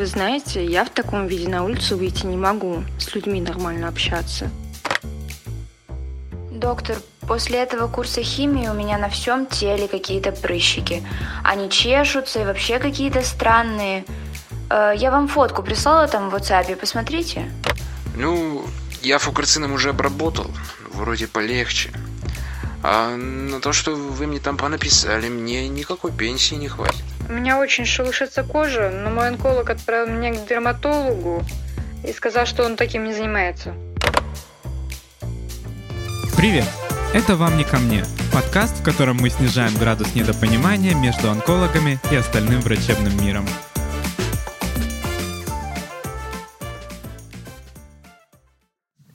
Вы знаете, я в таком виде на улицу выйти не могу, с людьми нормально общаться. Доктор, после этого курса химии у меня на всем теле какие-то прыщики. Они чешутся и вообще какие-то странные. Э, я вам фотку прислала там в WhatsApp, посмотрите. Ну, я фукарцином уже обработал, вроде полегче. А на то, что вы мне там понаписали, мне никакой пенсии не хватит. У меня очень шелушится кожа, но мой онколог отправил меня к дерматологу и сказал, что он таким не занимается. Привет! Это «Вам не ко мне» — подкаст, в котором мы снижаем градус недопонимания между онкологами и остальным врачебным миром.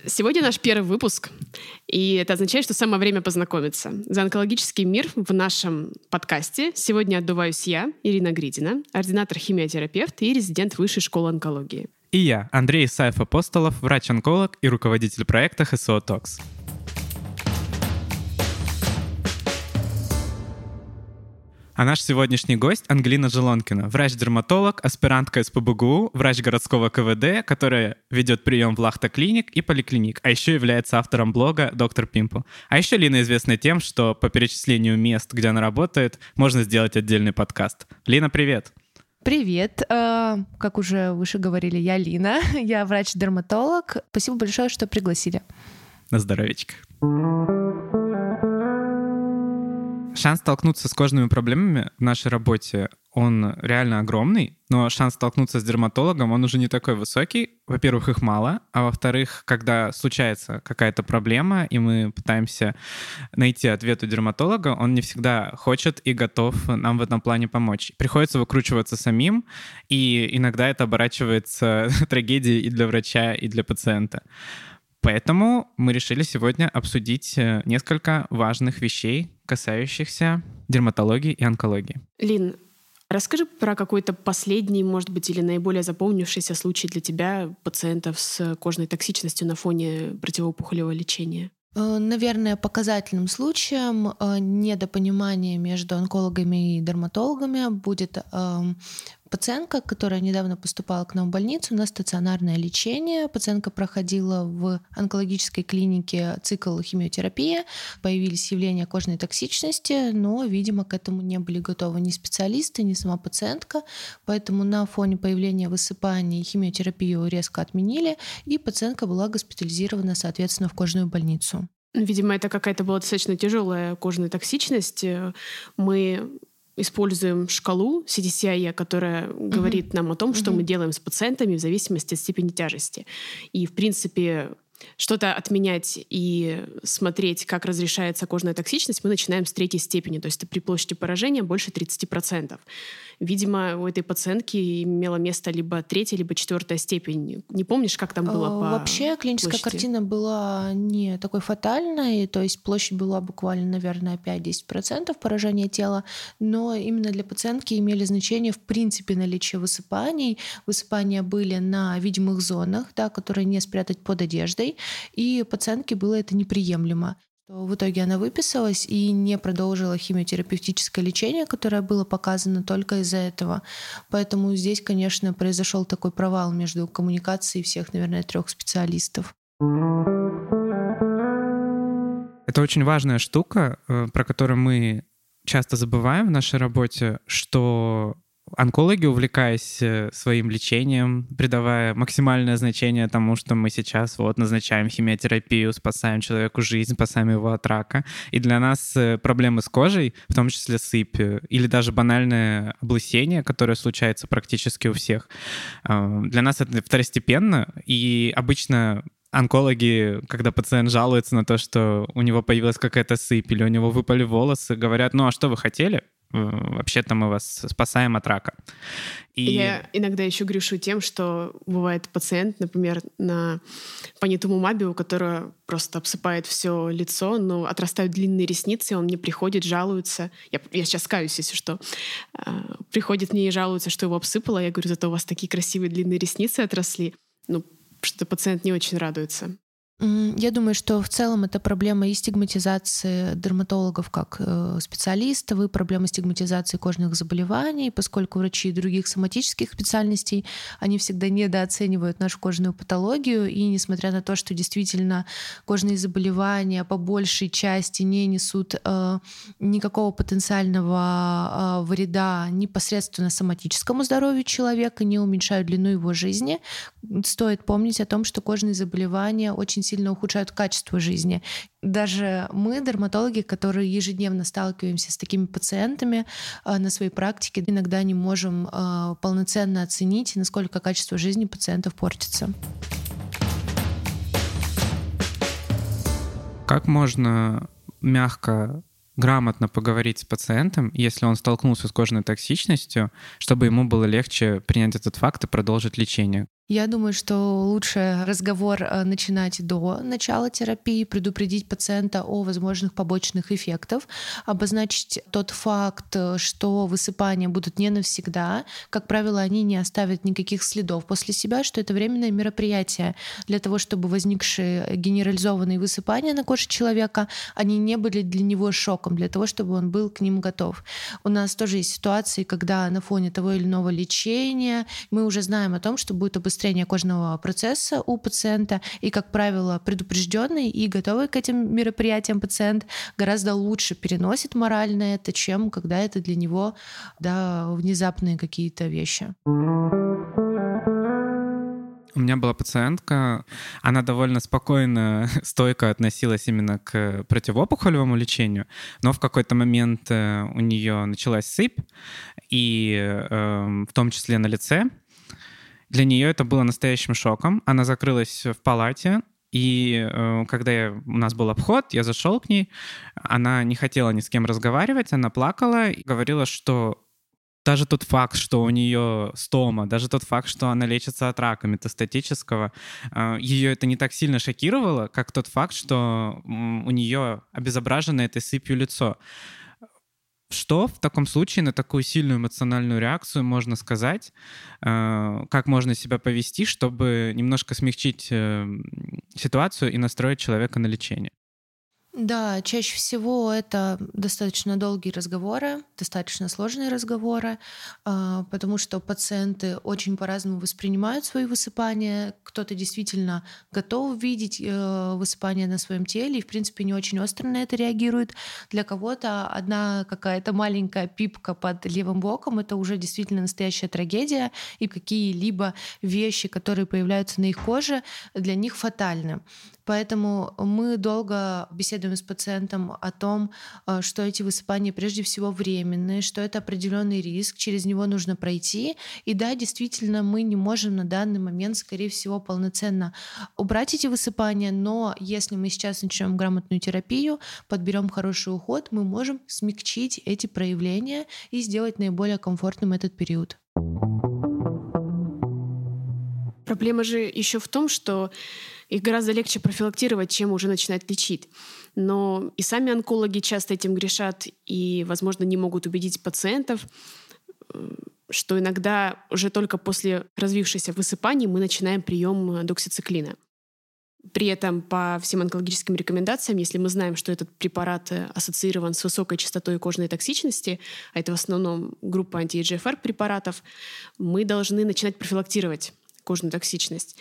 Сегодня наш первый выпуск, и это означает, что самое время познакомиться. За онкологический мир в нашем подкасте сегодня отдуваюсь я, Ирина Гридина, ординатор химиотерапевт и резидент Высшей школы онкологии. И я, Андрей Исаев Апостолов, врач-онколог и руководитель проекта ХСО ТОКС. А наш сегодняшний гость Ангелина Желонкина, врач-дерматолог, аспирантка СПБГУ, врач городского КВД, которая ведет прием в Лахта Клиник и Поликлиник, а еще является автором блога «Доктор Пимпл». А еще Лина известна тем, что по перечислению мест, где она работает, можно сделать отдельный подкаст. Лина, привет! Привет. Э, как уже выше говорили, я Лина, я врач-дерматолог. Спасибо большое, что пригласили. На здоровечко. Шанс столкнуться с кожными проблемами в нашей работе, он реально огромный, но шанс столкнуться с дерматологом, он уже не такой высокий. Во-первых, их мало, а во-вторых, когда случается какая-то проблема, и мы пытаемся найти ответ у дерматолога, он не всегда хочет и готов нам в этом плане помочь. Приходится выкручиваться самим, и иногда это оборачивается трагедией и для врача, и для пациента. Поэтому мы решили сегодня обсудить э, несколько важных вещей, касающихся дерматологии и онкологии. Лин, расскажи про какой-то последний, может быть, или наиболее запомнившийся случай для тебя пациентов с кожной токсичностью на фоне противоопухолевого лечения. Э, наверное, показательным случаем э, недопонимания между онкологами и дерматологами будет эм, пациентка, которая недавно поступала к нам в больницу на стационарное лечение. Пациентка проходила в онкологической клинике цикл химиотерапии. Появились явления кожной токсичности, но, видимо, к этому не были готовы ни специалисты, ни сама пациентка. Поэтому на фоне появления высыпаний химиотерапию резко отменили, и пациентка была госпитализирована, соответственно, в кожную больницу. Видимо, это какая-то была достаточно тяжелая кожная токсичность. Мы используем шкалу CDCIE, которая uh-huh. говорит нам о том, что uh-huh. мы делаем с пациентами в зависимости от степени тяжести. И, в принципе, что-то отменять и смотреть, как разрешается кожная токсичность, мы начинаем с третьей степени, то есть это при площади поражения больше 30%. Видимо, у этой пациентки имела место либо третья, либо четвертая степень. Не помнишь, как там было? По Вообще клиническая площади? картина была не такой фатальной, то есть площадь была буквально, наверное, 5-10% поражения тела, но именно для пациентки имели значение в принципе наличие высыпаний. Высыпания были на видимых зонах, да, которые не спрятать под одеждой, и пациентке было это неприемлемо в итоге она выписалась и не продолжила химиотерапевтическое лечение, которое было показано только из-за этого. Поэтому здесь, конечно, произошел такой провал между коммуникацией всех, наверное, трех специалистов. Это очень важная штука, э, про которую мы часто забываем в нашей работе, что онкологи, увлекаясь э, своим лечением, придавая максимальное значение тому, что мы сейчас вот назначаем химиотерапию, спасаем человеку жизнь, спасаем его от рака. И для нас э, проблемы с кожей, в том числе сыпь, э, или даже банальное облысение, которое случается практически у всех, для нас это второстепенно. И обычно онкологи, когда пациент жалуется на то, что у него появилась какая-то сыпь или у него выпали волосы, говорят, ну а что вы хотели? Вообще-то мы вас спасаем от рака. И... Я иногда еще грешу тем, что бывает пациент, например, на панитумумабе, у которого просто обсыпает все лицо, но отрастают длинные ресницы, он мне приходит, жалуется. Я, я сейчас каюсь, если что. А, приходит мне и жалуется, что его обсыпало. Я говорю, зато у вас такие красивые длинные ресницы отросли. Ну, что пациент не очень радуется. Я думаю, что в целом это проблема и стигматизации дерматологов как э, специалистов, и проблема стигматизации кожных заболеваний, поскольку врачи других соматических специальностей, они всегда недооценивают нашу кожную патологию, и несмотря на то, что действительно кожные заболевания по большей части не несут э, никакого потенциального э, вреда непосредственно соматическому здоровью человека, не уменьшают длину его жизни, стоит помнить о том, что кожные заболевания очень сильно ухудшают качество жизни. Даже мы, дерматологи, которые ежедневно сталкиваемся с такими пациентами э, на своей практике, иногда не можем э, полноценно оценить, насколько качество жизни пациентов портится. Как можно мягко грамотно поговорить с пациентом, если он столкнулся с кожной токсичностью, чтобы ему было легче принять этот факт и продолжить лечение. Я думаю, что лучше разговор э, начинать до начала терапии, предупредить пациента о возможных побочных эффектах, обозначить тот факт, э, что высыпания будут не навсегда. Как правило, они не оставят никаких следов после себя, что это временное мероприятие для того, чтобы возникшие генерализованные высыпания на коже человека, они не были для него шоком, для того, чтобы он был к ним готов. У нас тоже есть ситуации, когда на фоне того или иного лечения мы уже знаем о том, что будет обострение обострение кожного процесса у пациента. И, как правило, предупрежденный и готовый к этим мероприятиям пациент гораздо лучше переносит морально это, чем когда это для него да, внезапные какие-то вещи. У меня была пациентка, она довольно спокойно, стойко относилась именно к противоопухолевому лечению, но в какой-то момент э, у нее началась сыпь, и э, в том числе на лице, для нее это было настоящим шоком. Она закрылась в палате, и э, когда я, у нас был обход, я зашел к ней, она не хотела ни с кем разговаривать, она плакала и говорила, что даже тот факт, что у нее стома, даже тот факт, что она лечится от рака метастатического, э, ее это не так сильно шокировало, как тот факт, что у нее обезображено этой сыпью лицо. Что в таком случае на такую сильную эмоциональную реакцию можно сказать? Э, как можно себя повести, чтобы немножко смягчить э, ситуацию и настроить человека на лечение? Да, чаще всего это достаточно долгие разговоры, достаточно сложные разговоры, а, потому что пациенты очень по-разному воспринимают свои высыпания. Кто-то действительно готов видеть э, высыпания на своем теле и, в принципе, не очень остро на это реагирует. Для кого-то одна какая-то маленькая пипка под левым боком — это уже действительно настоящая трагедия, и какие-либо вещи, которые появляются на их коже, для них фатальны. Поэтому мы долго беседуем с пациентом о том, э, что эти высыпания прежде всего временные, что это определенный риск, через него нужно пройти. И да, действительно, мы не можем на данный момент, скорее всего, полноценно убрать эти высыпания, но если мы сейчас начнем грамотную терапию, подберем хороший уход, мы можем смягчить эти проявления и сделать наиболее комфортным этот период. Проблема же еще в том, что их гораздо легче профилактировать, чем уже начинать лечить. Но и сами онкологи часто этим грешат и, возможно, не могут убедить пациентов, э, что иногда уже только после развившейся высыпаний мы начинаем прием доксициклина. При этом по всем онкологическим рекомендациям, если мы знаем, что этот препарат э, ассоциирован с высокой частотой кожной токсичности, а это в основном группа анти-EGFR препаратов, мы должны начинать профилактировать кожную токсичность.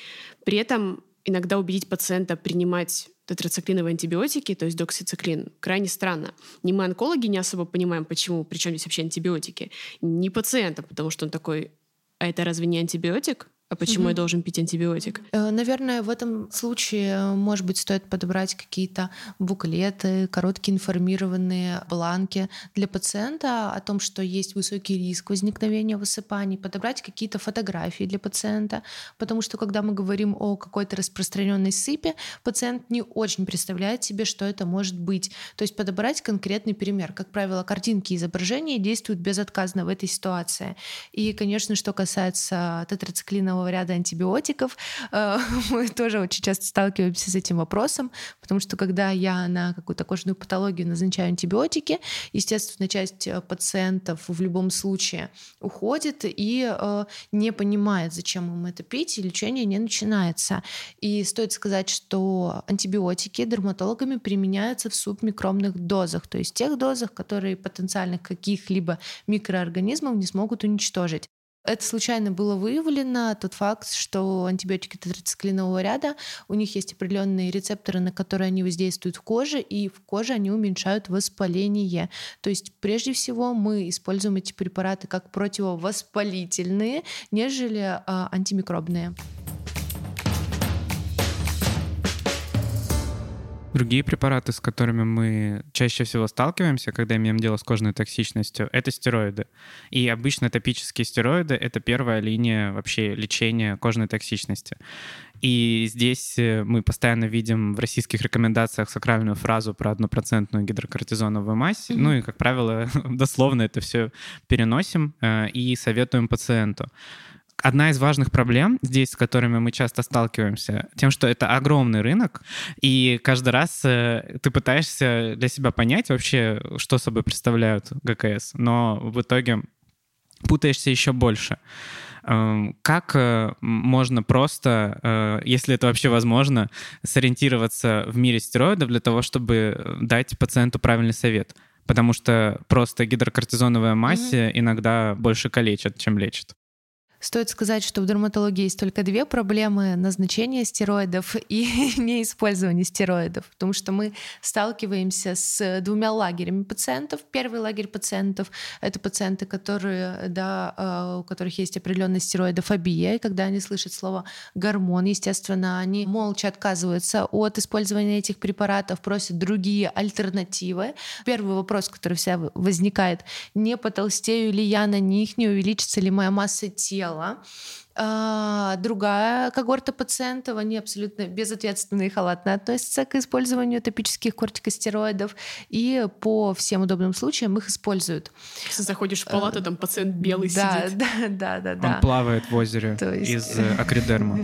При этом иногда убедить пациента принимать тетрациклиновые антибиотики, то есть доксициклин, крайне странно. Ни мы, онкологи, не особо понимаем, почему, причем здесь вообще антибиотики, ни пациента, потому что он такой, а это разве не антибиотик? А почему угу. я должен пить антибиотик? Э, наверное, в этом случае, может быть, стоит подобрать какие-то буклеты, короткие информированные бланки для пациента о том, что есть высокий риск возникновения высыпаний, подобрать какие-то фотографии для пациента, потому что когда мы говорим о какой-то распространенной сыпи, пациент не очень представляет себе, что это может быть. То есть подобрать конкретный пример. Как правило, картинки и изображения действуют безотказно в этой ситуации. И, конечно, что касается тетрациклинового циклинового ряда антибиотиков. Э, мы тоже очень часто сталкиваемся с этим вопросом, потому что когда я на какую-то кожную патологию назначаю антибиотики, естественно, часть э, пациентов в любом случае уходит и э, не понимает, зачем им это пить, и лечение не начинается. И стоит сказать, что антибиотики дерматологами применяются в субмикромных дозах, то есть тех дозах, которые потенциальных каких-либо микроорганизмов не смогут уничтожить. Это случайно было выявлено, тот факт, что антибиотики тетрациклинового ряда, у них есть определенные рецепторы, на которые они воздействуют в коже, и в коже они уменьшают воспаление. То есть прежде всего мы используем эти препараты как противовоспалительные, нежели а, антимикробные. Другие препараты, с которыми мы чаще всего сталкиваемся, когда имеем дело с кожной токсичностью, это стероиды. И обычно топические стероиды — это первая линия вообще лечения кожной токсичности. И здесь э, мы постоянно видим в российских рекомендациях сакральную фразу про однопроцентную гидрокортизоновую мазь. Mm-hmm. Ну и, как правило, дословно это все переносим э, и советуем пациенту. Одна из важных проблем здесь, с которыми мы часто сталкиваемся, тем, что это огромный рынок, и каждый раз э, ты пытаешься для себя понять вообще, что собой представляют ГКС, но в итоге путаешься еще больше. Эм, как э, можно просто, э, если это вообще возможно, сориентироваться в мире стероидов для того, чтобы дать пациенту правильный совет? Потому что просто гидрокортизоновая мазь mm-hmm. иногда больше калечит, чем лечит. Стоит сказать, что в дерматологии есть только две проблемы — назначение стероидов и неиспользование стероидов, потому что мы сталкиваемся с двумя лагерями пациентов. Первый лагерь пациентов — это пациенты, которые, да, а, у которых есть определенная стероидофобия, и когда они слышат слово «гормон», естественно, они молча отказываются от использования этих препаратов, просят другие альтернативы. Первый вопрос, который вся возникает — не потолстею ли я на них, не увеличится ли моя масса тела, тела. А, другая когорта пациентов, они абсолютно безответственно и халатно относятся к использованию топических кортикостероидов и по всем удобным случаям их используют. Если заходишь в палату, там пациент белый да, сидит. Да, да, да, да. Он плавает в озере есть... из э, акридерма.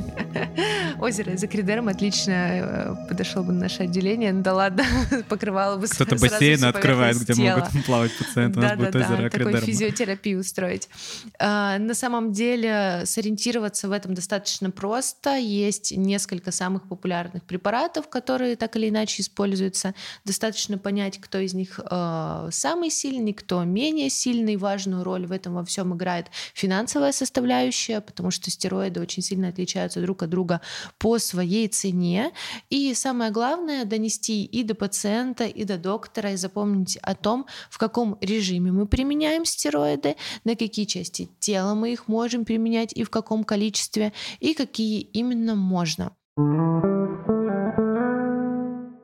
Озеро из акридерма отлично э, подошел бы на наше отделение, ну да ладно, покрывало бы Кто-то бассейн открывает, где могут плавать пациенты, у нас будет озеро акридерма. такую физиотерапию устроить. А, на самом деле сориентироваться ориентироваться в этом достаточно просто. Есть несколько самых популярных препаратов, которые так или иначе используются. Достаточно понять, кто из них э, самый сильный, кто менее сильный. Важную роль в этом во всем играет финансовая составляющая, потому что стероиды очень сильно отличаются друг от друга по своей цене. И самое главное донести и до пациента, и до доктора, и запомнить о том, в каком режиме мы применяем стероиды, на какие части тела мы их можем применять и в каком каком количестве и какие именно можно.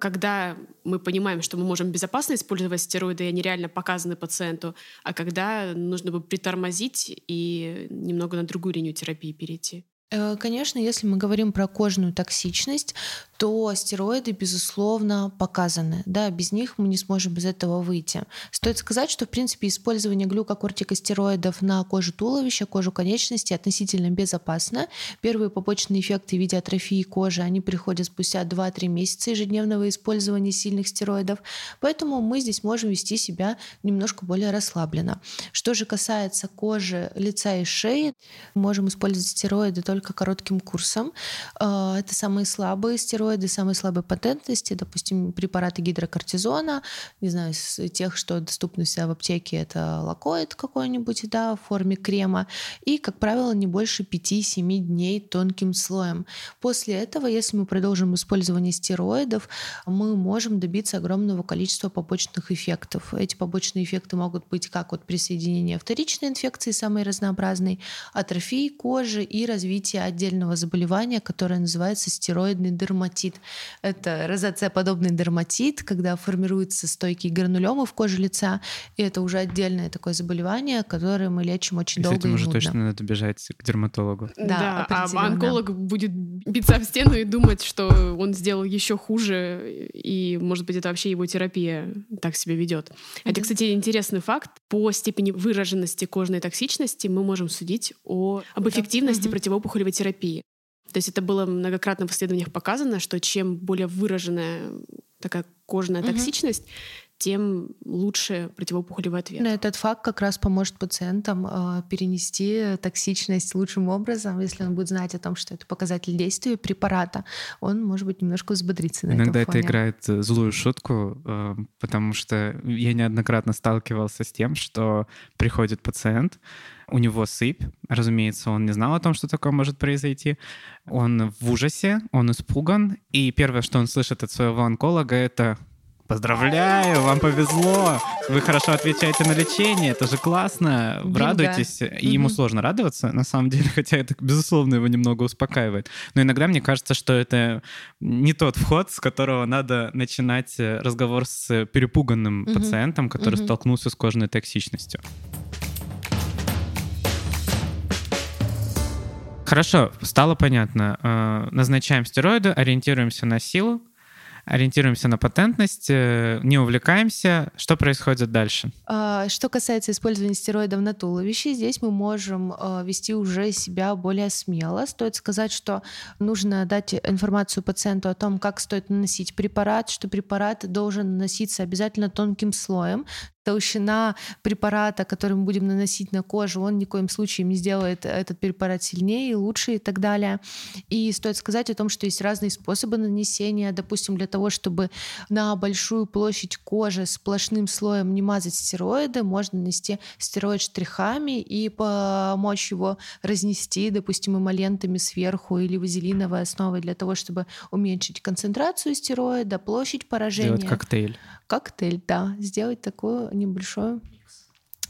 Когда мы понимаем, что мы можем безопасно использовать стероиды, и они реально показаны пациенту, а когда нужно бы притормозить и немного на другую линию терапии перейти. Э, конечно, если мы говорим про кожную токсичность, то стероиды, безусловно, показаны. Да, без них мы не сможем без этого выйти. Стоит сказать, что, в принципе, использование глюкокортикостероидов на кожу туловища, кожу конечности относительно безопасно. Первые побочные эффекты в виде атрофии кожи, они приходят спустя 2-3 месяца ежедневного использования сильных стероидов. Поэтому мы здесь можем вести себя немножко более расслабленно. Что же касается кожи лица и шеи, можем использовать стероиды только коротким курсом. А, это самые слабые стероиды, стероиды самой слабой потентности, допустим, препараты гидрокортизона, не знаю, из тех, что доступны себя в аптеке, это лакоид какой-нибудь, да, в форме крема, и, как правило, не больше 5-7 дней тонким слоем. После этого, если мы продолжим использование стероидов, мы можем добиться огромного количества побочных эффектов. Эти побочные эффекты могут быть как от присоединения вторичной инфекции, самой разнообразной, атрофии кожи и развития отдельного заболевания, которое называется стероидный дерматит дерматит. Это розоцеподобный дерматит, когда формируются стойкие гранулемы в коже лица, и это уже отдельное такое заболевание, которое мы лечим очень И с долго этим и уже нудно. точно надо бежать к дерматологу. Да, а определенно. онколог будет биться в стену и думать, что он сделал еще хуже, и, может быть, это вообще его терапия так себя ведет. Это, Мгм. кстати, интересный факт. По степени выраженности кожной токсичности мы можем судить о, об эффективности Мгм. противоопухолевой терапии. То есть это было многократно в исследованиях показано, что чем более выраженная такая кожная Мгм. токсичность, тем лучше противоопухолевый ответ. Но этот факт как раз поможет пациентам э, перенести токсичность лучшим образом, если он будет знать о том, что это показатель действия препарата, он может быть немножко взбодрится на Иногда этом это фоне. играет э, злую шутку, э, потому что я неоднократно сталкивался с тем, что приходит пациент, у него сыпь, разумеется, он не знал о том, что такое может произойти. Он в ужасе, он испуган, и первое, что он слышит от своего онколога, это Поздравляю, вам повезло. Вы хорошо отвечаете на лечение, это же классно. Бинго. Радуйтесь. И ему Мгм. сложно радоваться, на самом деле, хотя это, безусловно, его немного успокаивает. Но иногда мне кажется, что это не тот вход, с которого надо начинать э, разговор с перепуганным Мгм. пациентом, который Мгм. столкнулся с кожной токсичностью. Хорошо, стало понятно. Э, Назначаем стероиды, ориентируемся на силу, ориентируемся на патентность, э, не увлекаемся. Что происходит дальше? А, Что касается использования стероидов на туловище, здесь мы можем э, вести уже себя более смело. Стоит сказать, что нужно дать информацию пациенту о том, как стоит наносить препарат, что препарат должен наноситься обязательно тонким слоем. Толщина препарата, который мы будем наносить на кожу, он ни в коем случае не сделает этот препарат сильнее, лучше и так далее. И стоит сказать о том, что есть разные способы нанесения. Допустим, для того, чтобы на большую площадь кожи сплошным слоем не мазать стероиды, можно нанести стероид штрихами и помочь его разнести, допустим, эмолентами сверху или вазелиновой основой для того, чтобы уменьшить концентрацию стероида, площадь поражения. Сделать коктейль. Коктейль, да, сделать такую небольшую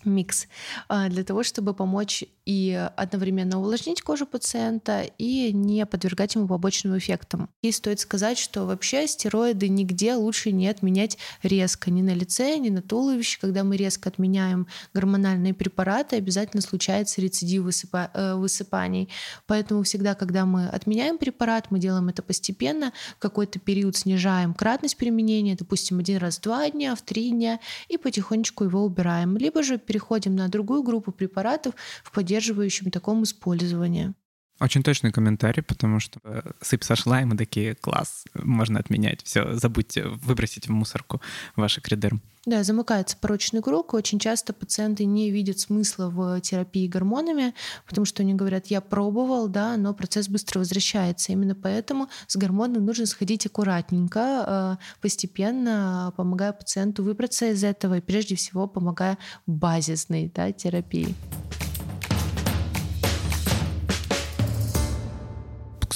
микс а, для того, чтобы помочь и одновременно увлажнить кожу пациента и не подвергать ему побочным эффектам. И стоит сказать, что вообще стероиды нигде лучше не отменять резко, ни на лице, ни на туловище. Когда мы резко отменяем гормональные препараты, обязательно случается рецидив высыпа- э, высыпаний. Поэтому всегда, когда мы отменяем препарат, мы делаем это постепенно, какой-то период снижаем кратность применения, допустим, один раз в два дня, в три дня, и потихонечку его убираем. Либо же переходим на другую группу препаратов в поддерживающем таком использовании. Очень точный комментарий, потому что э, сыпь сошла, и мы такие, класс, можно отменять. Все, забудьте, выбросите в мусорку ваши кридерм. Да, замыкается порочный круг. Очень часто пациенты не видят смысла в терапии гормонами, потому что они говорят, я пробовал, да, но процесс быстро возвращается. Именно поэтому с гормоном нужно сходить аккуратненько, э, постепенно помогая пациенту выбраться из этого и прежде всего помогая базисной да, терапии.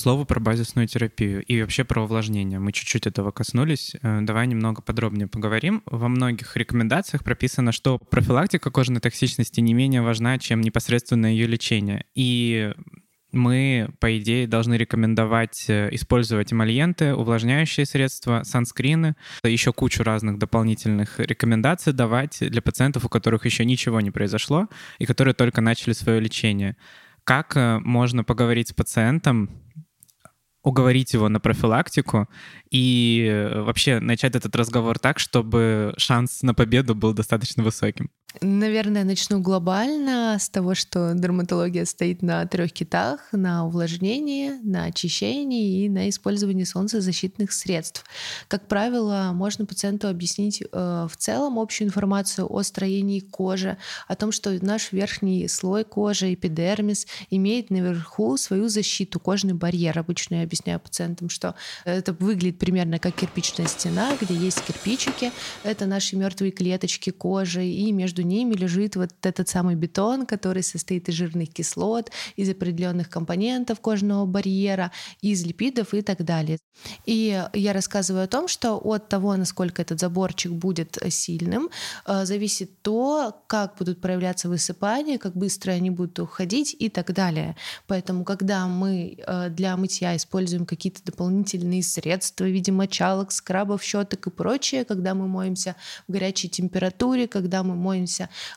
Слову про базисную терапию и вообще про увлажнение. Мы чуть-чуть этого коснулись. Э, Давай немного подробнее поговорим. Во многих рекомендациях прописано, что профилактика кожной токсичности не менее важна, чем непосредственное ее лечение. И мы, по идее, должны рекомендовать э, использовать эмольенты, увлажняющие средства, санскрины, еще кучу разных дополнительных рекомендаций давать для пациентов, у которых еще ничего не произошло и которые только начали свое лечение. Как э, можно поговорить с пациентом, уговорить его на профилактику и э, вообще начать этот разговор так, чтобы шанс на победу был достаточно высоким. Наверное, начну глобально с того, что дерматология стоит на трех китах: на увлажнении, на очищении и на использовании солнцезащитных средств. Как правило, можно пациенту объяснить э, в целом общую информацию о строении кожи, о том, что наш верхний слой кожи, эпидермис, имеет наверху свою защиту, кожный барьер. Обычно я объясняю пациентам, что это выглядит примерно как кирпичная стена, где есть кирпичики, это наши мертвые клеточки кожи, и между между ними лежит вот этот самый бетон, который состоит из жирных кислот, из определенных компонентов кожного барьера, из липидов и так далее. И я рассказываю о том, что от того, насколько этот заборчик будет сильным, э, зависит то, как будут проявляться высыпания, как быстро они будут уходить и так далее. Поэтому, когда мы э, для мытья используем какие-то дополнительные средства в виде мочалок, скрабов, щеток и прочее, когда мы моемся в горячей температуре, когда мы моемся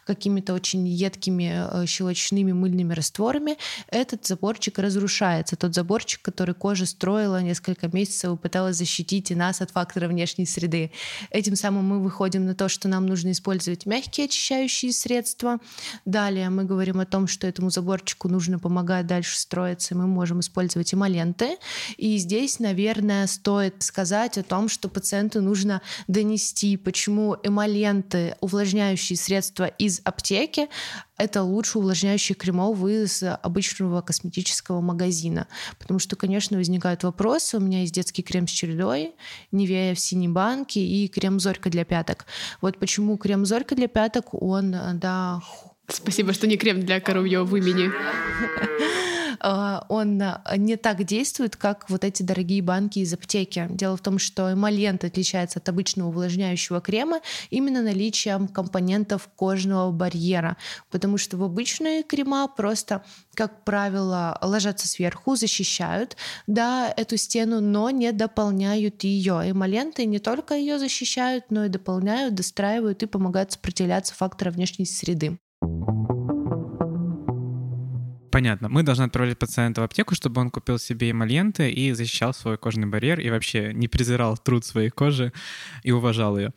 какими-то очень едкими э, щелочными мыльными растворами, этот заборчик разрушается. Тот заборчик, который кожа строила несколько месяцев и пыталась защитить и нас от фактора внешней среды. Этим самым мы выходим на то, что нам нужно использовать мягкие очищающие средства. Далее мы говорим о том, что этому заборчику нужно помогать дальше строиться, мы можем использовать эмоленты. И здесь, наверное, стоит сказать о том, что пациенту нужно донести, почему эмоленты, увлажняющие средства из аптеки, это лучше увлажняющих кремов из обычного косметического магазина. Потому что, конечно, возникают вопросы. У меня есть детский крем с чередой, Невея в синей банке и крем Зорька для пяток. Вот почему крем Зорька для пяток, он, да... Спасибо, что не крем для коровьего вымени. А, он а, не так действует, как вот эти дорогие банки из аптеки. Дело в том, что эмолент отличается от обычного увлажняющего крема именно наличием компонентов кожного барьера, потому что в обычные крема просто как правило, ложатся сверху, защищают да, эту стену, но не дополняют ее. Эмоленты не только ее защищают, но и дополняют, достраивают и помогают сопротивляться факторам внешней среды. Понятно. Мы должны отправлять пациента в аптеку, чтобы он купил себе эмоленты и защищал свой кожный барьер и вообще не презирал труд своей кожи и уважал ее.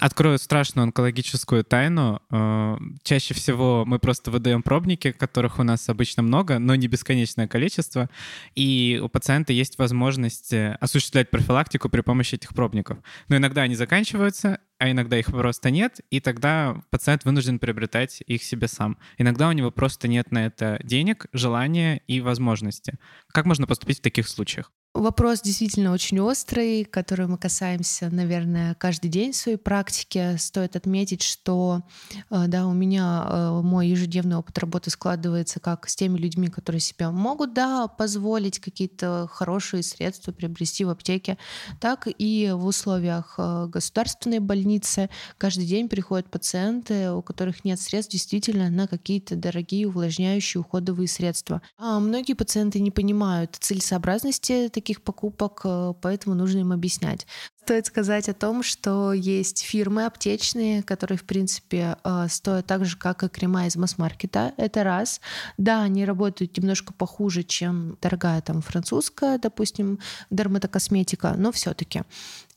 Открою страшную онкологическую тайну. Э, чаще всего мы просто выдаем пробники, которых у нас обычно много, но не бесконечное количество. И у пациента есть возможность э, осуществлять профилактику при помощи этих пробников. Но иногда они заканчиваются, а иногда их просто нет, и тогда пациент вынужден приобретать их себе сам. Иногда у него просто нет на это денег, желания и возможности. Как можно поступить в таких случаях? Вопрос действительно очень острый, который мы касаемся, наверное, каждый день в своей практике. Стоит отметить, что э, да, у меня э, мой ежедневный опыт работы складывается как с теми людьми, которые себе могут да, позволить какие-то хорошие средства приобрести в аптеке, так и в условиях э, государственной больницы. Каждый день приходят пациенты, у которых нет средств действительно на какие-то дорогие увлажняющие уходовые средства. А многие пациенты не понимают целесообразности таких таких покупок, э, поэтому нужно им объяснять. Стоит сказать о том, что есть фирмы аптечные, которые, в принципе, э, стоят так же, как и крема из масс-маркета. Это раз. Да, они работают немножко похуже, чем дорогая там французская, допустим, дерматокосметика, но все-таки.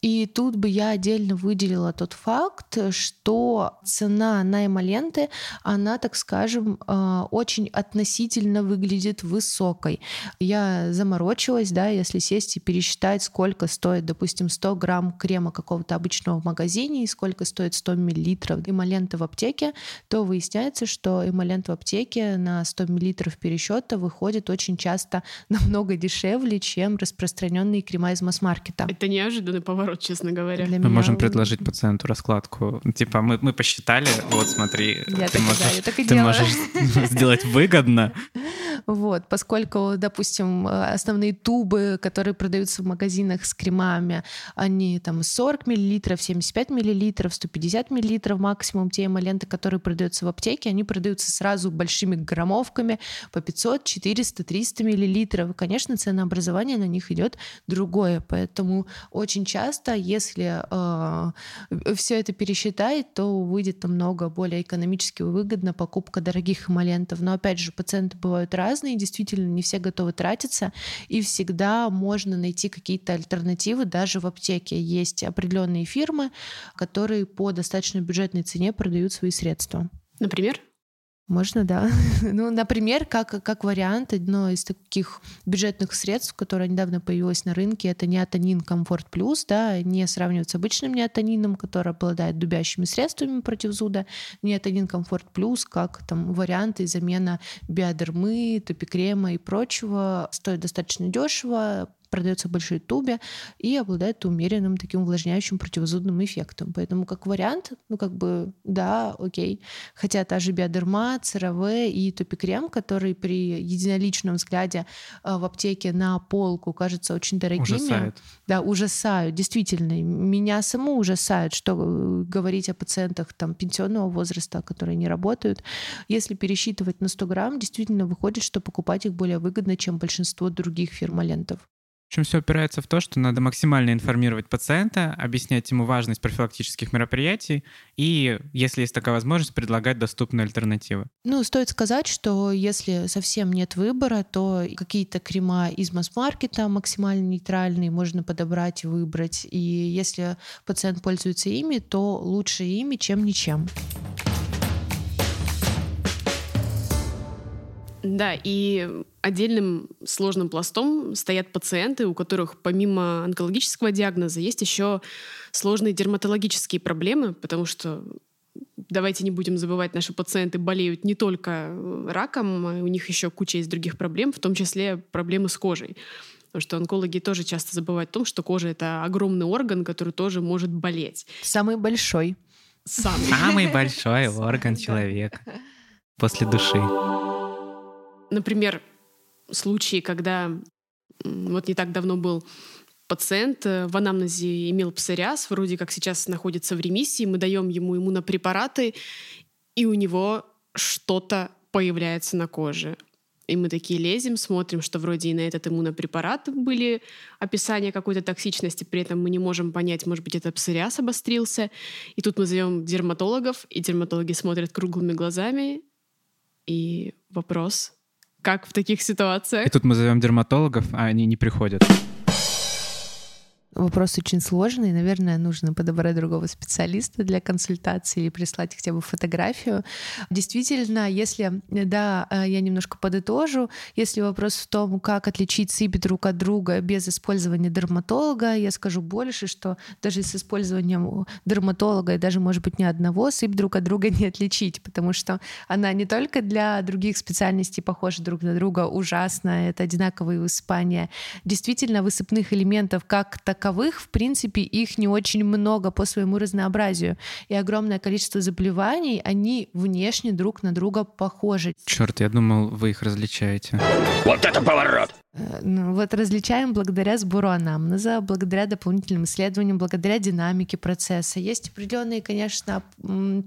И тут бы я отдельно выделила тот факт, что цена на эмоленты, она, так скажем, э, очень относительно выглядит высокой. Я заморочилась, да, если сесть и пересчитать, сколько стоит, допустим, 100 грамм крема какого-то обычного в магазине и сколько стоит 100 миллилитров эмолента в аптеке, то выясняется, что эмолент в аптеке на 100 миллилитров пересчета выходит очень часто намного дешевле, чем распространенные крема из масс-маркета. Это неожиданный поворот честно говоря. Для мы можем предложить пациенту раскладку. Типа, мы, мы посчитали, вот смотри, я ты, так, можешь, да, я так и ты можешь сделать выгодно. Вот, поскольку, допустим, основные тубы, которые продаются в магазинах с кремами, они там 40 миллилитров, 75 миллилитров, 150 миллилитров максимум. Те эмоленты, которые продаются в аптеке, они продаются сразу большими граммовками по 500, 400, 300 миллилитров. Конечно, ценообразование на них идет другое. Поэтому очень часто, если э, все это пересчитать, то выйдет намного более экономически выгодно покупка дорогих эмолентов. Но опять же, пациенты бывают разные, действительно не все готовы тратиться, и всегда можно найти какие-то альтернативы. Даже в аптеке есть определенные фирмы, которые по достаточно бюджетной цене продают свои средства. Например? Можно, да. ну, например, как, как вариант, одно из таких бюджетных средств, которое недавно появилось на рынке, это неотонин Комфорт Плюс, да, не сравнивать с обычным неотонином, который обладает дубящими средствами против зуда. Неотонин Комфорт Плюс, как там варианты замена биодермы, топикрема и прочего, стоит достаточно дешево, продается в большой тубе и обладает умеренным таким увлажняющим противозудным эффектом. Поэтому как вариант, ну как бы да, окей. Хотя та же биодерма, ЦРВ и топикрем, который при единоличном взгляде э, в аптеке на полку кажется очень дорогими. Ужасают. Да, ужасают. Действительно, меня саму ужасают, что э, говорить о пациентах там пенсионного возраста, которые не работают. Если пересчитывать на 100 грамм, действительно выходит, что покупать их более выгодно, чем большинство других фермалентов. Общем, все опирается в то, что надо максимально информировать пациента, объяснять ему важность профилактических мероприятий и, если есть такая возможность, предлагать доступные альтернативы. Ну, стоит сказать, что если совсем нет выбора, то какие-то крема из масс-маркета максимально нейтральные можно подобрать и выбрать. И если пациент пользуется ими, то лучше ими, чем ничем. Да, и отдельным сложным пластом стоят пациенты, у которых помимо онкологического диагноза есть еще сложные дерматологические проблемы, потому что давайте не будем забывать, наши пациенты болеют не только раком, а у них еще куча есть других проблем, в том числе проблемы с кожей. Потому что онкологи тоже часто забывают о том, что кожа — это огромный орган, который тоже может болеть. Самый большой. Самый. Самый большой орган человека после души. Например, случаи, когда вот не так давно был пациент э, в анамнезе имел псориаз, вроде как сейчас находится в ремиссии, мы даем ему иммунопрепараты, и у него что-то появляется на коже. И мы такие лезем, смотрим, что вроде и на этот иммунопрепарат были описания какой-то токсичности, при этом мы не можем понять, может быть, это псориаз обострился. И тут мы зовем дерматологов, и дерматологи смотрят круглыми глазами. И вопрос, как в таких ситуациях? И тут мы зовем дерматологов, а они не приходят. Вопрос очень сложный. Наверное, нужно подобрать другого специалиста для консультации или прислать хотя бы фотографию. Действительно, если, да, э, я немножко подытожу, если вопрос в том, как отличить сыпи друг от друга без использования дерматолога, я скажу больше, что даже с использованием дерматолога и даже, может быть, ни одного сыпь друг от друга не отличить, потому что она не только для других специальностей похожа друг на друга, ужасно, это одинаковые высыпания. Действительно, высыпных элементов как таковых таковых, в принципе, их не очень много по своему разнообразию. И огромное количество заболеваний, они внешне друг на друга похожи. Черт, я думал, вы их различаете. Вот это поворот! Э, ну, вот различаем благодаря сбору анамнеза, благодаря дополнительным исследованиям, благодаря динамике процесса. Есть определенные, конечно,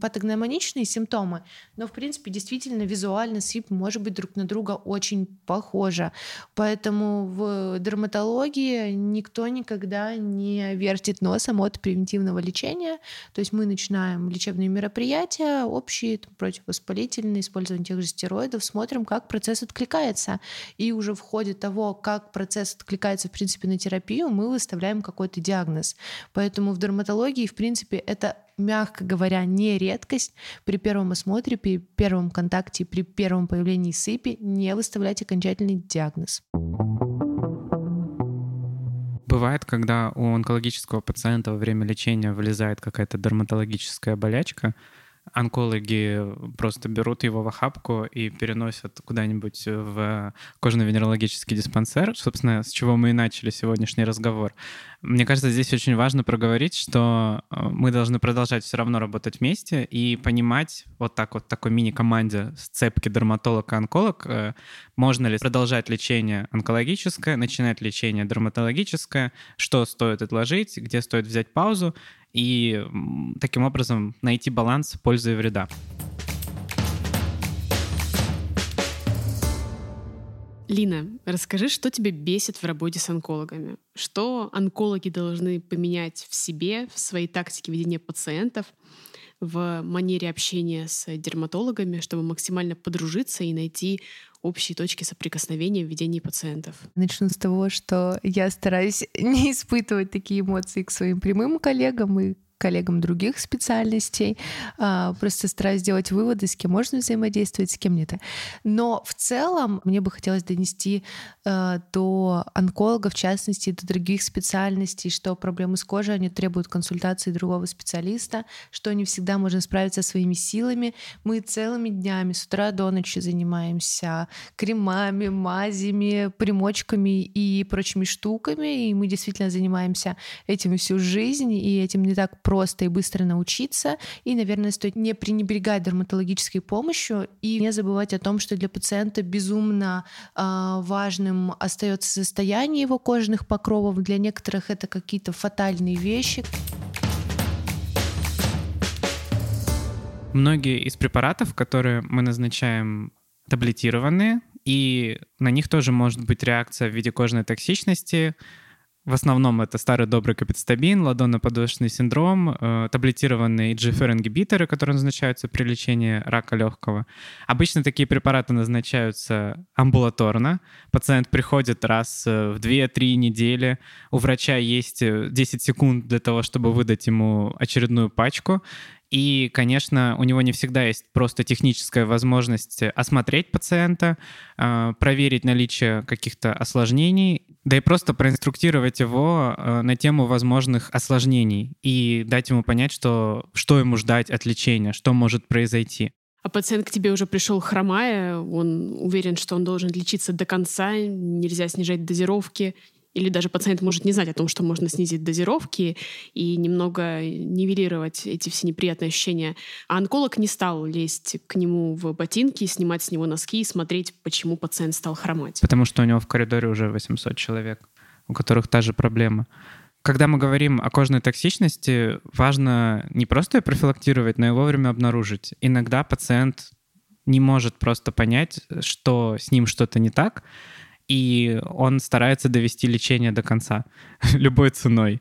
патогномоничные симптомы, но, в принципе, действительно визуально СИП может быть друг на друга очень похожа. Поэтому в дерматологии никто никогда не вертит носом от превентивного лечения. То есть мы начинаем лечебные мероприятия, общие, там, противовоспалительные, использование тех же стероидов, смотрим, как процесс откликается. И уже в ходе того, того, как процесс откликается, в принципе, на терапию, мы выставляем какой-то диагноз. Поэтому в дерматологии, в принципе, это мягко говоря, не редкость при первом осмотре, при первом контакте, при первом появлении сыпи не выставлять окончательный диагноз. Бывает, когда у онкологического пациента во время лечения вылезает какая-то дерматологическая болячка, онкологи просто берут его в охапку и переносят куда-нибудь в кожно-венерологический диспансер, собственно, с чего мы и начали сегодняшний разговор. Мне кажется, здесь очень важно проговорить, что э, мы должны продолжать все равно работать вместе и понимать вот так вот такой мини-команде сцепки дерматолог-онколог, э, можно ли продолжать лечение онкологическое, начинать лечение дерматологическое, что стоит отложить, где стоит взять паузу, и таким образом найти баланс пользы и вреда. Лина, расскажи, что тебя бесит в работе с онкологами? Что онкологи должны поменять в себе, в своей тактике ведения пациентов, в манере общения с дерматологами, чтобы максимально подружиться и найти общие точки соприкосновения в ведении пациентов? Начну с того, что я стараюсь не испытывать такие эмоции к своим прямым коллегам и коллегам других специальностей, а, просто стараюсь сделать выводы, с кем можно взаимодействовать, с кем нет. Но в целом мне бы хотелось донести э, до онколога, в частности, до других специальностей, что проблемы с кожей, они требуют консультации другого специалиста, что не всегда можно справиться своими силами. Мы целыми днями с утра до ночи занимаемся кремами, мазями, примочками и прочими штуками, и мы действительно занимаемся этим всю жизнь, и этим не так просто и быстро научиться, и, наверное, стоит не пренебрегать дерматологической помощью и не забывать о том, что для пациента безумно э, важным остается состояние его кожных покровов. Для некоторых это какие-то фатальные вещи. Многие из препаратов, которые мы назначаем, таблетированные, и на них тоже может быть реакция в виде кожной токсичности, в основном это старый добрый капицитабин, ладонно-подвздошный синдром, э, таблетированные GFR-ингибиторы, которые назначаются при лечении рака легкого. Обычно такие препараты назначаются амбулаторно. Пациент приходит раз э, в 2-3 недели. У врача есть 10 э, секунд для того, чтобы выдать ему очередную пачку. И, конечно, у него не всегда есть просто техническая возможность осмотреть пациента, проверить наличие каких-то осложнений, да и просто проинструктировать его э, на тему возможных осложнений и дать ему понять, что, что ему ждать от лечения, что может произойти. А пациент к тебе уже пришел хромая, он уверен, что он должен лечиться до конца, нельзя снижать дозировки, или даже пациент может не знать о том, что можно снизить дозировки и немного нивелировать эти все неприятные ощущения. А онколог не стал лезть к нему в ботинки, снимать с него носки и смотреть, почему пациент стал хромать. Потому что у него в коридоре уже 800 человек, у которых та же проблема. Когда мы говорим о кожной токсичности, важно не просто ее профилактировать, но и вовремя обнаружить. Иногда пациент не может просто понять, что с ним что-то не так, и он старается довести лечение до конца любой ценой.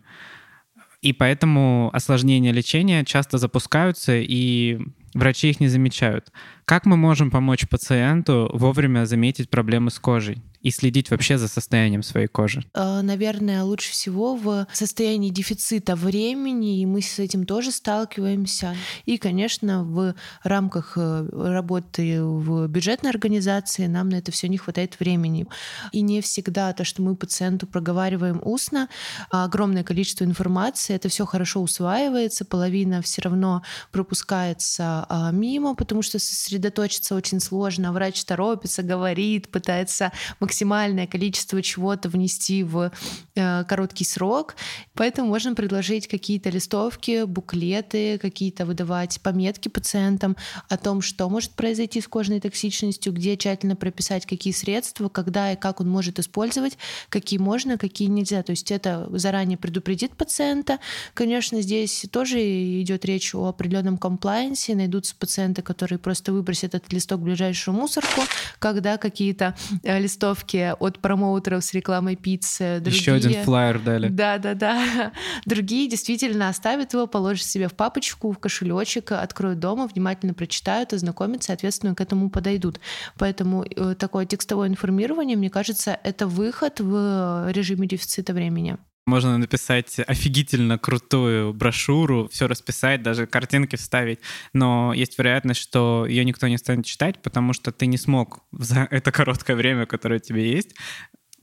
И поэтому осложнения лечения часто запускаются, и врачи их не замечают. Как мы можем помочь пациенту вовремя заметить проблемы с кожей? И следить вообще за состоянием своей кожи? Э, наверное, лучше всего в состоянии дефицита времени, и мы с этим тоже сталкиваемся. И, конечно, в рамках э, работы в бюджетной организации нам на это все не хватает времени. И не всегда то, что мы пациенту проговариваем устно, а огромное количество информации, это все хорошо усваивается, половина все равно пропускается а, мимо, потому что сосредоточиться очень сложно. Врач торопится, говорит, пытается максимальное количество чего-то внести в э, короткий срок. Поэтому можно предложить какие-то листовки, буклеты, какие-то выдавать пометки пациентам о том, что может произойти с кожной токсичностью, где тщательно прописать, какие средства, когда и как он может использовать, какие можно, какие нельзя. То есть это заранее предупредит пациента. Конечно, здесь тоже идет речь о определенном комплайенсе. Найдутся пациенты, которые просто выбросят этот листок в ближайшую мусорку, когда какие-то э, листовки листовки от промоутеров с рекламой пиццы. Другие... Еще один флайер дали. Да, да, да. Другие действительно оставят его, положат себе в папочку, в кошелечек, откроют дома, внимательно прочитают, ознакомятся, соответственно, к этому подойдут. Поэтому э, такое текстовое информирование, мне кажется, это выход в режиме дефицита времени. Можно написать офигительно крутую брошюру, все расписать, даже картинки вставить, но есть вероятность, что ее никто не станет читать, потому что ты не смог за это короткое время, которое у тебя есть,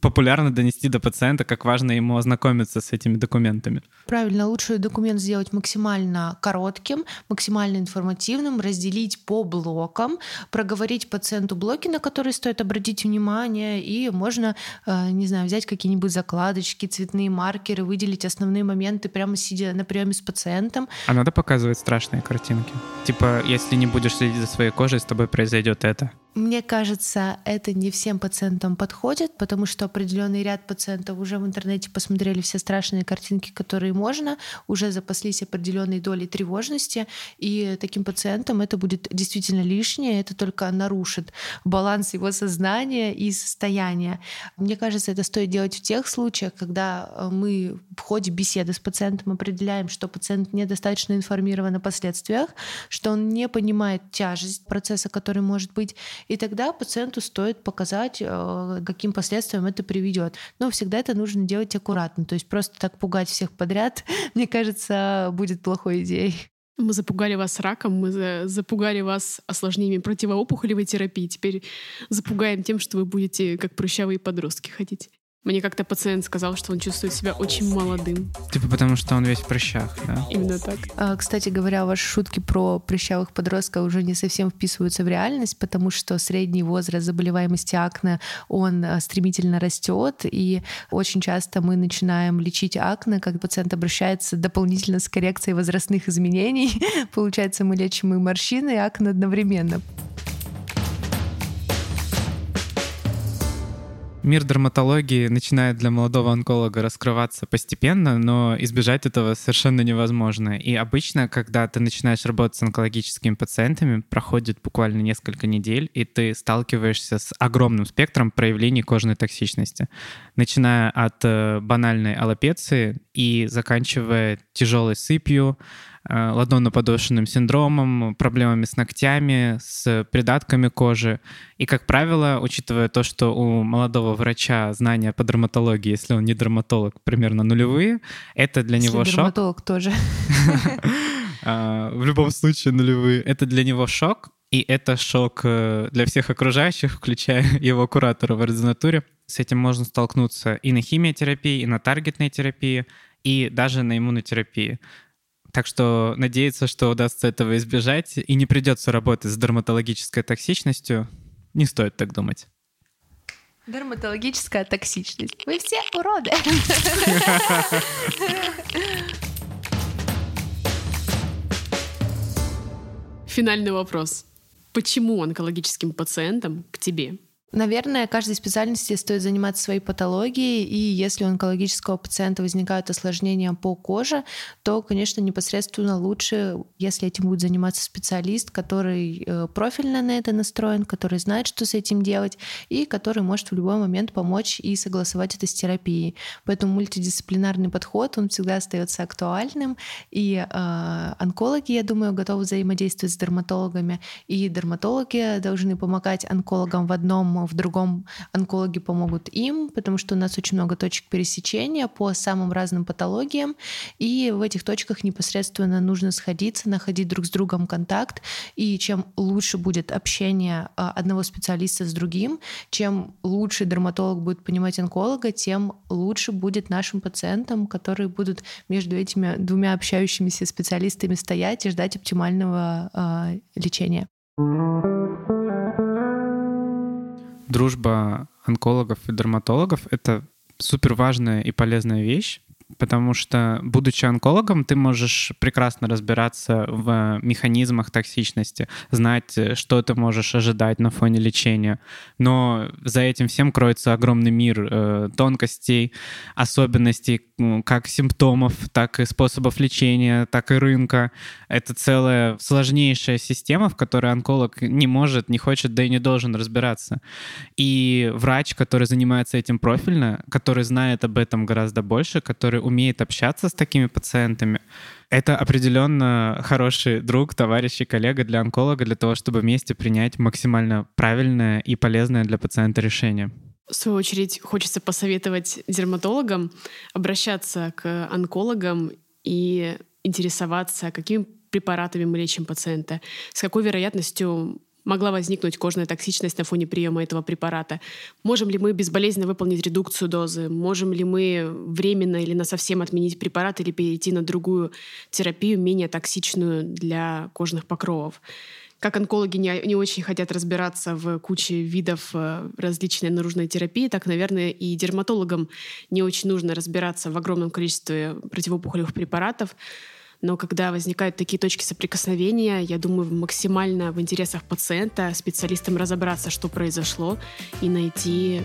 популярно донести до пациента, как важно ему ознакомиться с этими документами. Правильно, лучше документ сделать максимально коротким, максимально информативным, разделить по блокам, проговорить пациенту блоки, на которые стоит обратить внимание, и можно, э, не знаю, взять какие-нибудь закладочки, цветные маркеры, выделить основные моменты прямо сидя на приеме с пациентом. А надо показывать страшные картинки. Типа, если не будешь следить за своей кожей, с тобой произойдет это. Мне кажется, это не всем пациентам подходит, потому что определенный ряд пациентов уже в интернете посмотрели все страшные картинки, которые можно, уже запаслись определенной долей тревожности, и таким пациентам это будет действительно лишнее, это только нарушит баланс его сознания и состояния. Мне кажется, это стоит делать в тех случаях, когда э, мы в ходе беседы с пациентом определяем, что пациент недостаточно информирован о последствиях, что он не понимает тяжесть процесса, который может быть, И тогда пациенту стоит показать, э, каким последствиям это приведет. Но всегда это нужно делать аккуратно. То есть просто так пугать всех подряд, мне кажется, будет плохой идеей. Мы запугали вас раком, мы запугали вас осложнениями противоопухолевой терапии. Теперь запугаем тем, что вы будете как прыщавые подростки ходить. Мне как-то пациент сказал, что он чувствует себя очень молодым. Типа потому, что он весь в прыщах, да? Именно так. А, кстати говоря, ваши шутки про прыщавых подростков уже не совсем вписываются в реальность, потому что средний возраст заболеваемости акне, он а, стремительно растет, и очень часто мы начинаем лечить акне, когда пациент обращается дополнительно с коррекцией возрастных изменений. Получается, мы лечим и морщины, и акне одновременно. Мир дерматологии начинает для молодого онколога раскрываться постепенно, но избежать этого совершенно невозможно. И обычно, когда ты начинаешь работать с онкологическими пациентами, проходит буквально несколько недель, и ты сталкиваешься с огромным спектром проявлений кожной токсичности, начиная от э, банальной аллопеции и заканчивая тяжелой сыпью, Э, ладонно-подошвенным синдромом, проблемами с ногтями, с придатками кожи. И, как правило, учитывая то, что у молодого врача знания по дерматологии, если он не дерматолог, примерно нулевые, это для если него шок. дерматолог тоже. А, в любом случае нулевые. Это для него шок, и это шок э, для всех окружающих, включая его куратора в ординатуре. С этим можно столкнуться и на химиотерапии, и на таргетной терапии, и даже на иммунотерапии. Так что надеяться, что удастся этого избежать и не придется работать с дерматологической токсичностью, не стоит так думать. Дерматологическая токсичность. Вы все уроды. Финальный вопрос. Почему онкологическим пациентам к тебе Наверное, каждой специальности стоит заниматься своей патологией, и если у онкологического пациента возникают осложнения по коже, то, конечно, непосредственно лучше, если этим будет заниматься специалист, который э, профильно на это настроен, который знает, что с этим делать, и который может в любой момент помочь и согласовать это с терапией. Поэтому мультидисциплинарный подход, он всегда остается актуальным, и э, онкологи, я думаю, готовы взаимодействовать с дерматологами, и дерматологи должны помогать онкологам в одном в другом онкологи помогут им, потому что у нас очень много точек пересечения по самым разным патологиям, и в этих точках непосредственно нужно сходиться, находить друг с другом контакт, и чем лучше будет общение а, одного специалиста с другим, чем лучше дерматолог будет понимать онколога, тем лучше будет нашим пациентам, которые будут между этими двумя общающимися специалистами стоять и ждать оптимального э, лечения дружба онкологов и дерматологов — это супер важная и полезная вещь, потому что, будучи онкологом, ты можешь прекрасно разбираться в механизмах токсичности, знать, что ты можешь ожидать на фоне лечения. Но за этим всем кроется огромный мир э, тонкостей, особенностей как симптомов, так и способов лечения, так и рынка. Это целая сложнейшая система, в которой онколог не может, не хочет, да и не должен разбираться. И врач, который занимается этим профильно, который знает об этом гораздо больше, который который умеет общаться с такими пациентами, это определенно хороший друг, товарищ и коллега для онколога для того, чтобы вместе принять максимально правильное и полезное для пациента решение. В свою очередь, хочется посоветовать дерматологам обращаться к онкологам и интересоваться, какими препаратами мы лечим пациента, с какой вероятностью могла возникнуть кожная токсичность на фоне приема этого препарата. Можем ли мы безболезненно выполнить редукцию дозы? Можем ли мы временно или на совсем отменить препарат или перейти на другую терапию, менее токсичную для кожных покровов? Как онкологи не, не очень хотят разбираться в куче видов э, различной наружной терапии, так, наверное, и дерматологам не очень нужно разбираться в огромном количестве противоопухолевых препаратов, но когда возникают такие точки соприкосновения, я думаю, максимально в интересах пациента специалистам разобраться, что произошло, и найти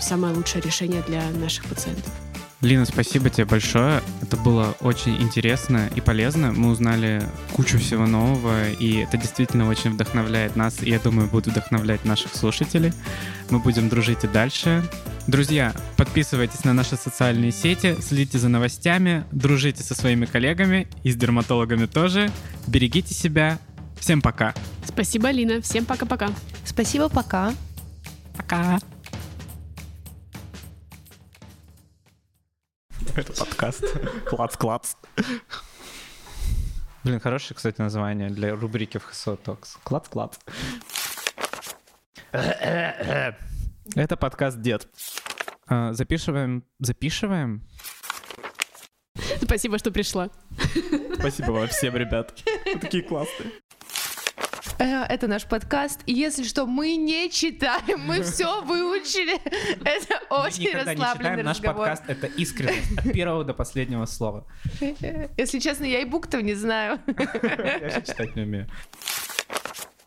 самое лучшее решение для наших пациентов. Лина, спасибо тебе большое. Это было очень интересно и полезно. Мы узнали кучу всего нового, и это действительно очень вдохновляет нас, и я думаю, будет вдохновлять наших слушателей. Мы будем дружить и дальше. Друзья, подписывайтесь на наши социальные сети, следите за новостями, дружите со своими коллегами и с дерматологами тоже. Берегите себя. Всем пока. Спасибо, Лина. Всем пока-пока. Спасибо, пока. Пока. Это подкаст. Клац-клац. Блин, хорошее, кстати, название для рубрики в ХСО Токс. Клац-клац. Это подкаст «Дед». А, Запишиваем... Запишиваем? Спасибо, что пришла. Спасибо вам всем, ребят. Вы такие классные. Э, Это наш подкаст. И если что, мы не читаем, мы все выучили. Это очень не расслабленный читаем. Наш разговор. подкаст — это искренность от первого до последнего слова. Если честно, я и букв-то не знаю. Я читать не умею.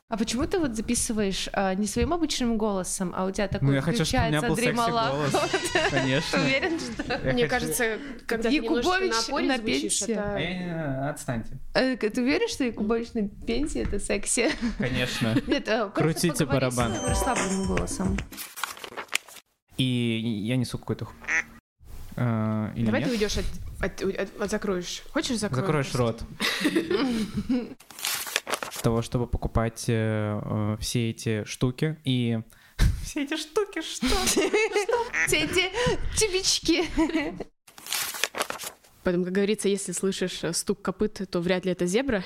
А почему ты вот записываешь а, не своим обычным голосом, а у тебя такой Ну, я хочу, чтобы у меня включается был дремалах? секси-голос. Конечно. Ты уверен, что... Мне кажется, когда ты Якубович на пенсии. это- Э, Отстаньте. Э, Ты уверен, что Якубович на пенсии это секси? Конечно. Нет, просто Крутите барабан. расслабленным голосом. И я несу Или Давай ты уйдешь от, от- от- от- закроешь. Хочешь закроешь? Закроешь рот. Того, чтобы покупать э, э, все эти штуки и... Все эти штуки, что? Все эти тюбички. Поэтому, как говорится, если слышишь э, стук копыт, то вряд ли это зебра.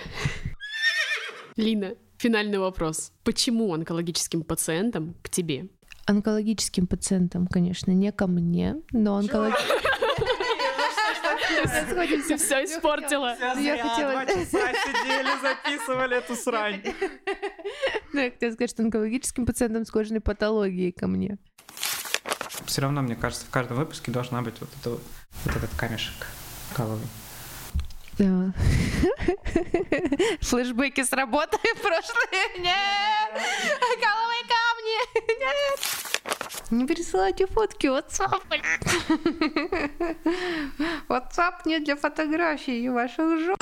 Лина, финальный вопрос. Почему онкологическим пациентам к тебе? Онкологическим пациентам, конечно, не ко мне, но онкологическим... Ты все испортила. Я хотела... сидели, записывали эту срань. Ну, я хотела сказать, что онкологическим пациентам с кожной патологией ко мне. Все равно, мне кажется, в каждом выпуске должна быть вот, это, вот этот камешек каловый. Да. Флэшбэки с работы прошлые. Нет! Головые камни! Нет! Не пересылайте фотки WhatsApp. WhatsApp не для фотографий ваших жоп.